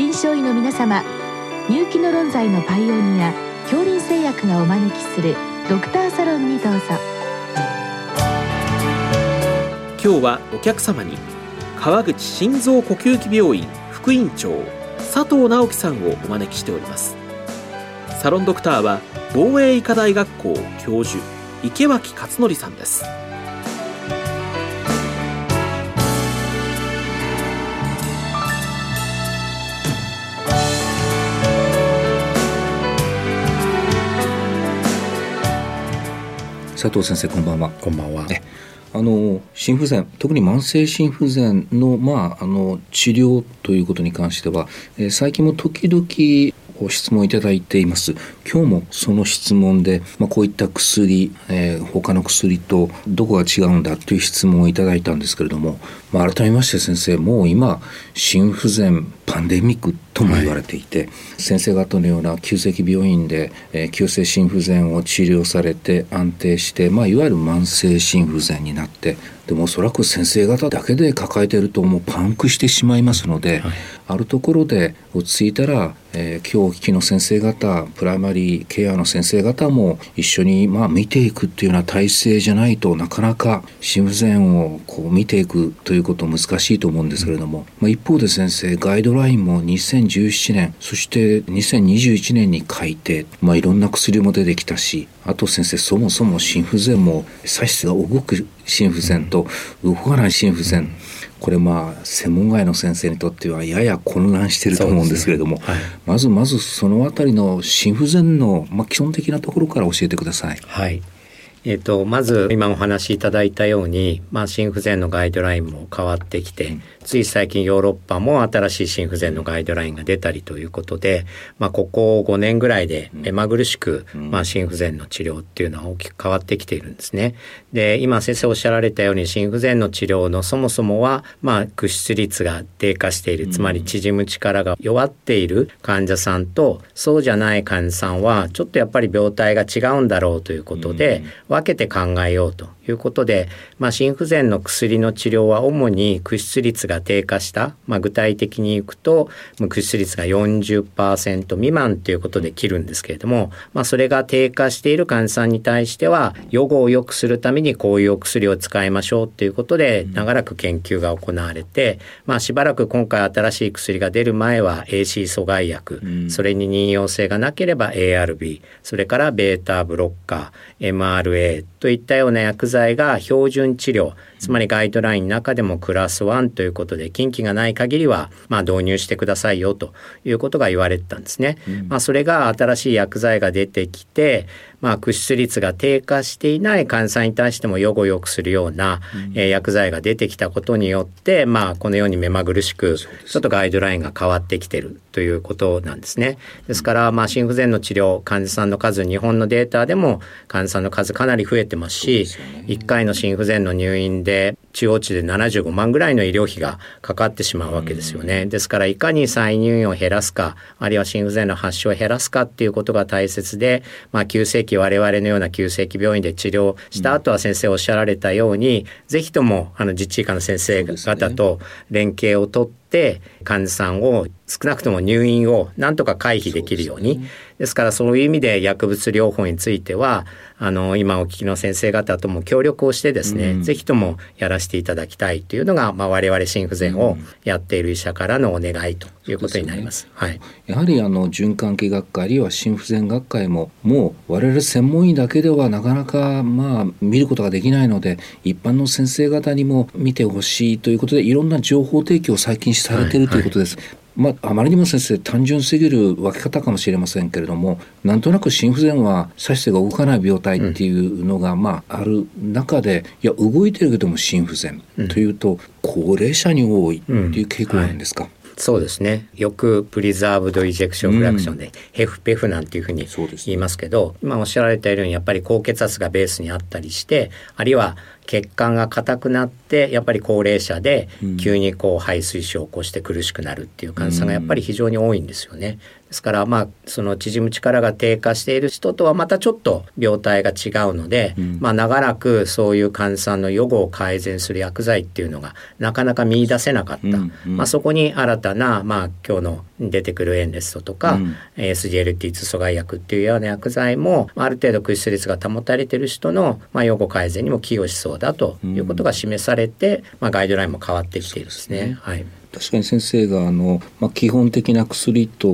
臨床医の皆様入気の論剤のパイオニア恐林製薬がお招きするドクターサロンにどうぞ。今日はお客様に川口心臓呼吸器病院副院長佐藤直樹さんをお招きしております。サロンドクターは防衛医科大学校教授池脇勝則さんです。佐藤先生こんばんはこんばんは。あの心不全特に慢性心不全の,、まあ、あの治療ということに関しては、えー、最近も時々ご質問いただいています。今日もその質問で、まあ、こういった薬、えー、他の薬とどこが違うんだという質問をいただいたんですけれども、まあ、改めまして先生もう今心不全パンデミックとも言われていて、はい、先生方のような急性病院で、えー、急性心不全を治療されて安定して、まあ、いわゆる慢性心不全になってでもおそらく先生方だけで抱えているともうパンクしてしまいますので、はい、あるところで落ち着いたら、えー、今日お聞きの先生方プライマリーケアの先生方も一緒にまあ見ていくっていうような体制じゃないとなかなか心不全をこう見ていくということ難しいと思うんですけれども、まあ、一方で先生ガイドラインも2017年そして2021年に改定、まあ、いろんな薬も出てきたしあと先生そもそも心不全も左室が動く心不全と動かない心不全、これまあ専門外の先生にとってはやや混乱していると思うんですけれども、ね。はい、まずまずそのあたりの心不全の、まあ、基本的なところから教えてください。はい。えっ、ー、と、まず今お話しいただいたように、まあ、心不全のガイドラインも変わってきて、うん、つい最近ヨーロッパも新しい心不全のガイドラインが出たりということで、まあ、ここ5年ぐらいで目まぐるしく、うん、まあ、心不全の治療っていうのは大きく変わってきているんですね。で、今先生おっしゃられたように心不全の治療のそもそもは、まあ、屈出率が低下している、つまり縮む力が弱っている患者さんと、そうじゃない患者さんは、ちょっとやっぱり病態が違うんだろうということで、分けて考えようということで、まあ、心不全の薬の治療は主に屈出率が低下した、まあ、具体的にいくと屈出率が40%未満ということで切るんですけれども、まあ、それが低下している患者さんに対しては予後を良くするためにこういうお薬を使いましょうということで長らく研究が行われて、まあ、しばらく今回新しい薬が出る前は AC 阻害薬、それに任用性がなければ ARB それからベータブロッカー MRA といったような薬剤が標準治療つまりガイドラインの中でもクラス1ということで近畿がない限りはまあ導入してくださいよということが言われてたんですね。うん、まあ、それが新しい薬剤が出てきてまあ、屈出率が低下していない患者さんに対しても予後良くするような、うん、えー、薬剤が出てきたことによって、まあ、このように目まぐるしくちょっとガイドラインが変わってきてるということなんですね。ですから、まあ、心不全の治療患者さんの数日本のデータでも患者さんの数かなり増えてますし1回の心不全の入院で中央値で75万ぐらいの医療費がかかってしまうわけですよね。ですからいかに再入院を減らすかあるいは心不全の発症を減らすかっていうことが大切で、まあ、急性期我々のような急性期病院で治療した後は先生おっしゃられたように、ぜひともあの自治医科の先生方と連携をとって患者さんを少なくとも入院をなんとか回避できるように。ですからそういう意味で薬物療法についてはあの今お聞きの先生方とも協力をしてですね、うん、ぜひともやらせていただきたいというのが、まあ、我々心不全をやっている医者からのお願いということになります。すね、はい、やはりあの循環器学会あるいは心不全学会ももう我々専門医だけではなかなかまあ見ることができないので一般の先生方にも見てほしいということでいろんな情報提供を最近されているということです。はい。はいまあ、あまりにも先生単純すぎる分け方かもしれませんけれどもなんとなく心不全は左室が動かない病態っていうのが、まあ、ある中でいや動いてるけども心不全というと、高齢者に多いっていう傾向なんですか、うんそうですね。よくプリザーブドイジェクションフラクションで、うん、ヘフペフなんていうふうに言いますけど今おっしゃられたようにやっぱり高血圧がベースにあったりしてあるいは血管が硬くなってやっぱり高齢者で急にこう肺水腫を起こして苦しくなるっていう患者さんがやっぱり非常に多いんですよね。ですからまあその縮む力が低下している人とはまたちょっと病態が違うので、うん、まあ長らくそういう患者さんの予後を改善する薬剤っていうのがなかなか見出せなかった、うんうん、まあ、そこに新たなまあ今日の出てくるエンレストとか、うん、SGLT2 阻害薬っていうような薬剤もある程度屈出率が保たれている人のまあ予後改善にも寄与しそうだということが示されて、まあ、ガイドラインも変わってきているんですね。はい確かに先生があの、まあ、基本的な薬と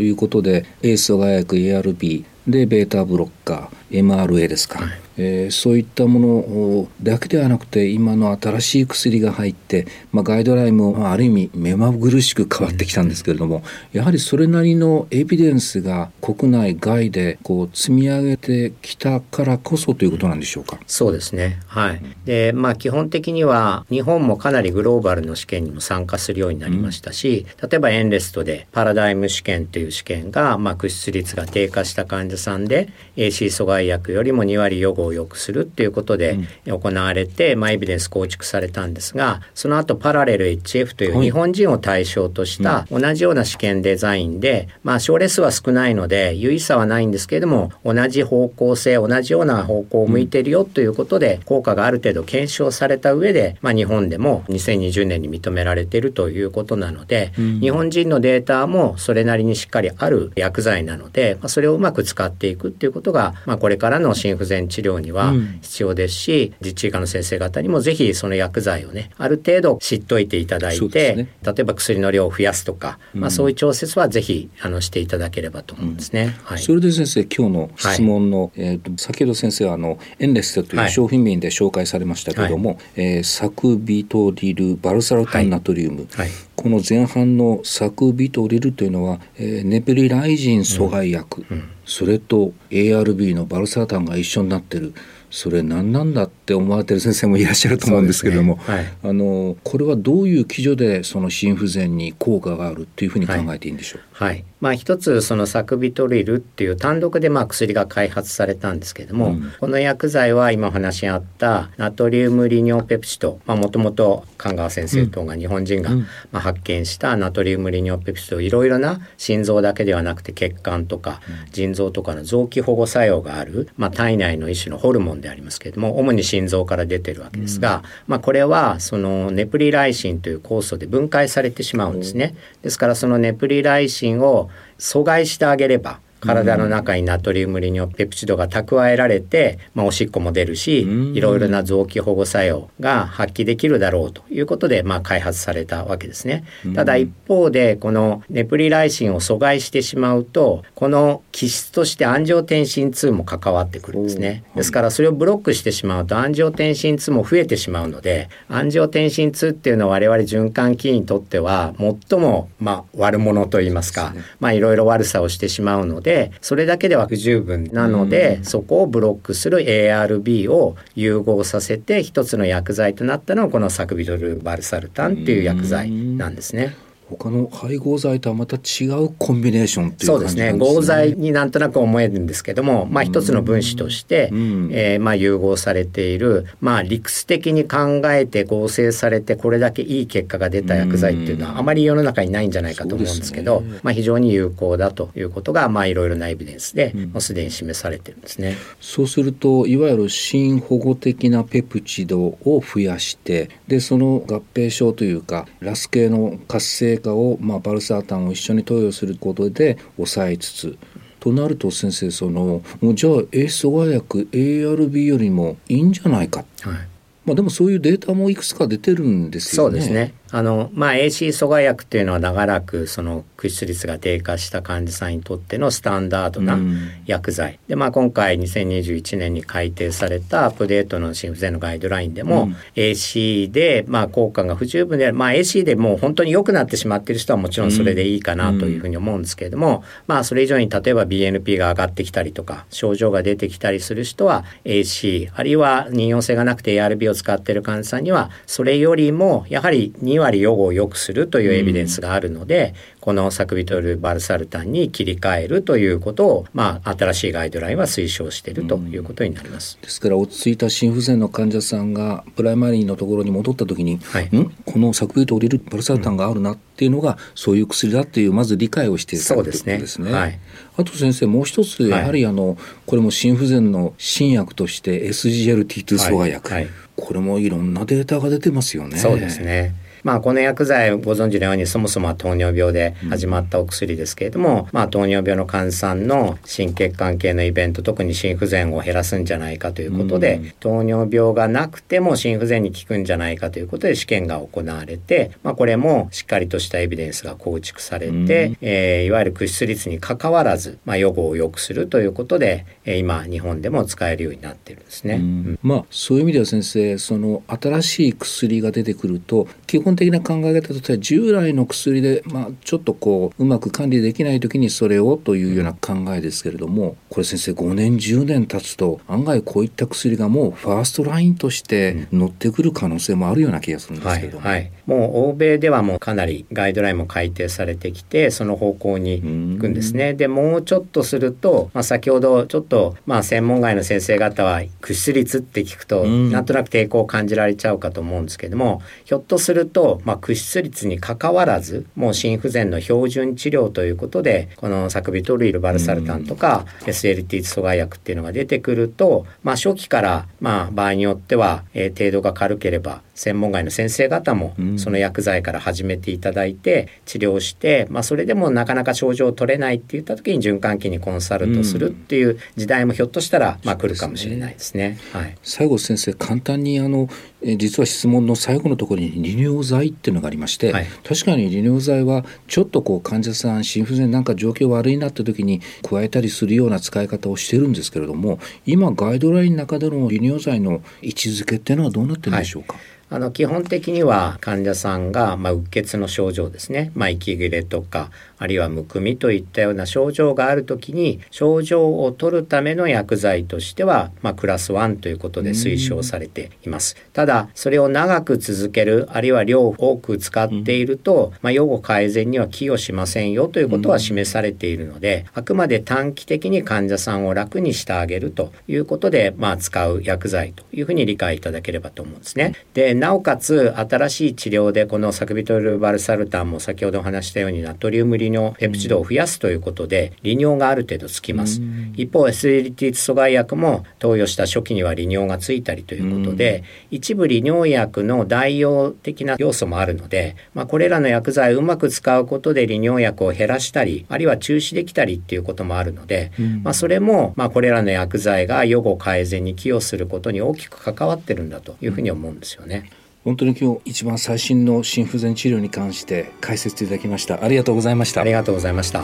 いうことでエース阻害薬 ARB でベータブロッカー MRA ですか、はい。えー、そういったものだけではなくて今の新しい薬が入って、まあ、ガイドラインも、あ、る意味目まぐるしく変わってきたんですけれどもやはりそれなりのエビデンスが国内外でこう積み上げてきたからこそということなんでしょうか？そうですねはいでまあ基本的には日本もかなりグローバルの試験にも参加するようになりましたし、うん、例えばエンレストでパラダイム試験という試験が、まあ、屈出率が低下した患者さんで AC 阻害薬よりも2割予後を良くするっていうことで行われて、うん、まあ、エビデンス構築されたんですがその後パラレル HF という日本人を対象とした同じような試験デザインで、まあ、症例数は少ないので有意差はないんですけれども同じ方向性同じような方向を向いているよということで効果がある程度検証された上で、まあ、日本でも2020年に認められているということなので、うん、日本人のデータもそれなりにしっかりある薬剤なので、まあ、それをうまく使っていくっていうことが、まあ、これからの心不全治療には必要ですし、うん、実治医科の先生方にもぜひその薬剤をねある程度知っといていただいて、ね、例えば薬の量を増やすとか、まあ、そういう調節はぜひあのしていただければと思うんですね。はい、それで先生今日の質問の、はい、えーと、先ほど先生はあのエンレステという商品名で紹介されましたけれども、はい、えー、サクビトリルバルサルタンナトリウム、はい、この前半のサクビトリルというのは、えー、ネプリライジン阻害薬、うん。うん、それと ARB のバルサルタンが一緒になってる。それ何なんだって思われてる先生もいらっしゃると思うんですけれども、ね。はい、あのこれはどういう基準でその心不全に効果があるっていうふうに考えていいんでしょう、はい、はい、まあ、一つそのサクビトリルっていう単独でまあ薬が開発されたんですけれども、うん、この薬剤は今お話にあったナトリウム利尿ペプチドもともと神川先生等が日本人がまあ発見したナトリウム利尿ペプチドいろいろな心臓だけではなくて血管とか腎臓とかの臓器保護作用がある、まあ、体内の一種のホルモンでありますけれども主に心臓から出てるわけですが、うん、まあ、これはそのネプリライシンという酵素で分解されてしまうんですね。ですからそのネプリライシンを阻害してあげれば体の中にナトリウム利尿ペプチドが蓄えられて、まあ、おしっこも出るし、いろいろな臓器保護作用が発揮できるだろうということで、まあ、開発されたわけですね。ただ一方でこのネプリライシンを阻害してしまうとこの基質としてアンジオテンシン2も関わってくるんですね。ですからそれをブロックしてしまうとアンジオテンシン2も増えてしまうのでアンジオテンシン2っていうのは我々循環器にとっては最もまあ悪者といいますか、まあいろいろ悪さをしてしまうのででそれだけでは不十分なので、うん、そこをブロックする ARB を融合させて一つの薬剤となったのがこのサクビドルバルサルタンっていう薬剤なんですね。他の配合剤とはまた違うコンビネーションっていう感じですね。そうですね。合剤になんとなく思えるんですけども、まあ一つの分子として、えー、まあ融合されている、まあ理屈的に考えて合成されてこれだけいい結果が出た薬剤っていうのはあまり世の中にないんじゃないかと思うんですけど、ね、まあ非常に有効だということがまあいろいろなエビデンスでもうすでに示されてるんですね。そうするといわゆる心保護的なペプチドを増やしてでその合併症というかラス系の活性化を、まあ、バルサータンを一緒に投与することで抑えつつとなると先生そのもうじゃあ A 阻害薬 ARB よりもいいんじゃないか、はい。まあ、でもそういうデータもいくつか出てるんですよね。そうですねあの、まあ、AC 阻害薬っていうのは長らくその屈出率が低下した患者さんにとってのスタンダードな薬剤、うん、で、まあ、今回2021年に改定されたアップデートの心不全のガイドラインでも、うん、AC で、まあ、効果が不十分でまあ、AC でもう本当に良くなってしまっている人はもちろんそれでいいかなというふうに思うんですけれども、うん、まあ、それ以上に例えば BNP が上がってきたりとか症状が出てきたりする人は AC あるいは妊用性がなくて ARB を使っている患者さんにはそれよりもやはり妊用2割予後を良くするというエビデンスがあるので、このサクビトルバルサルタンに切り替えるということを、まあ、新しいガイドラインは推奨しているということになります。ですから落ち着いた心不全の患者さんがプライマリーのところに戻った時に、はい、ん？このサクビト降りるバルサルタンがあるなっていうのが、そういう薬だっていうまず理解をしているということですね。はい、あと先生もう一つやはりあの、これも心不全の新薬として SGLT2 阻害薬、これもいろんなデータが出てますよね。そうですねまあ、この薬剤ご存知のようにそもそもは糖尿病で始まったお薬ですけれども、まあ、糖尿病の患者さんの心血管系のイベント特に心不全を減らすんじゃないかということで、糖尿病がなくても心不全に効くんじゃないかということで試験が行われて、まあ、これもしっかりとしたエビデンスが構築されて、えー、いわゆる屈出率にかかわらず、まあ、予後を良くするということで、えー、今日本でも使えるようになってるんですね。まあそういう意味では先生その新しい薬が出てくると基本的な考え方としては従来の薬で、まあ、ちょっとこううまく管理できない時にそれをというような考えですけれどもこれ先生5年10年経つと案外こういった薬がもうファーストラインとして乗ってくる可能性もあるような気がするんですけども、はいはい、もう欧米ではもうかなりガイドラインも改定されてきてその方向に行くんですね。でもうちょっとすると、まあ、先ほどちょっと、まあ、専門外の先生方は駆出率って聞くとなんとなく抵抗を感じられちゃうかと思うんですけどもひょっとすると、まあ、駆出率にかかわらずもう心不全の標準治療ということでこのサクビトルイルバルサルタンとか SLT 阻害薬っていうのが出てくると、まあ、初期からまあ場合によっては、えー、程度が軽ければ専門外の先生方もその薬剤から始めていただいて治療して、まあ、それでもなかなか症状を取れないって言った時に循環器にコンサルトするっていう時代もひょっとしたらまあ来るかもしれないですね。はい、最後先生簡単にあの実は質問の最後のところに利尿剤っていうのがありまして、はい、確かに利尿剤はちょっとこう患者さん心不全なんか状況悪いなって時に加えたりするような使い方をしてるんですけれども今ガイドラインの中での利尿剤の位置づけっていうのはどうなってるんでしょうか、はい。あの基本的には患者さんが、まあ、うっ血の症状ですね、まあ、息切れとかあるいはむくみといったような症状がある時に症状を取るための薬剤としては、まあ、クラス1ということで推奨されています。ただそれを長く続けるあるいは量を多く使っていると、まあ、予後改善には寄与しませんよということは示されているのであくまで短期的に患者さんを楽にしてあげるということで、まあ、使う薬剤というふうに理解いただければと思うんですね。でなおかつ新しい治療でこのサクビトルバルサルタンも先ほどお話したようにナトリウム利尿ペプチドを増やすということで利尿がある程度つきます。一方 SLT 阻害薬も投与した初期には利尿がついたりということで一部利尿薬の代用的な要素もあるので、まあ、これらの薬剤をうまく使うことで利尿薬を減らしたりあるいは中止できたりっていうこともあるので、まあ、それも、まあ、これらの薬剤が予後改善に寄与することに大きく関わってるんだというふうに思うんですよね。本当に今日一番最新の心不全治療に関して解説いただきました。ありがとうございました。ありがとうございました。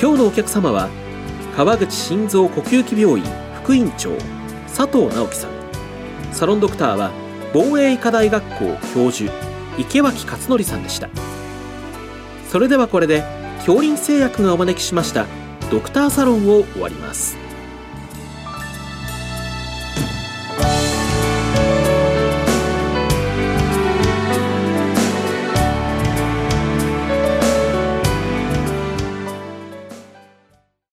今日のお客様は川口心臓呼吸器病院副院長佐藤直樹さん。サロンドクターは防衛医科大学校教授池脇勝則さんでした。それではこれで恐林製薬がお招きしましたドクターサロンを終わります。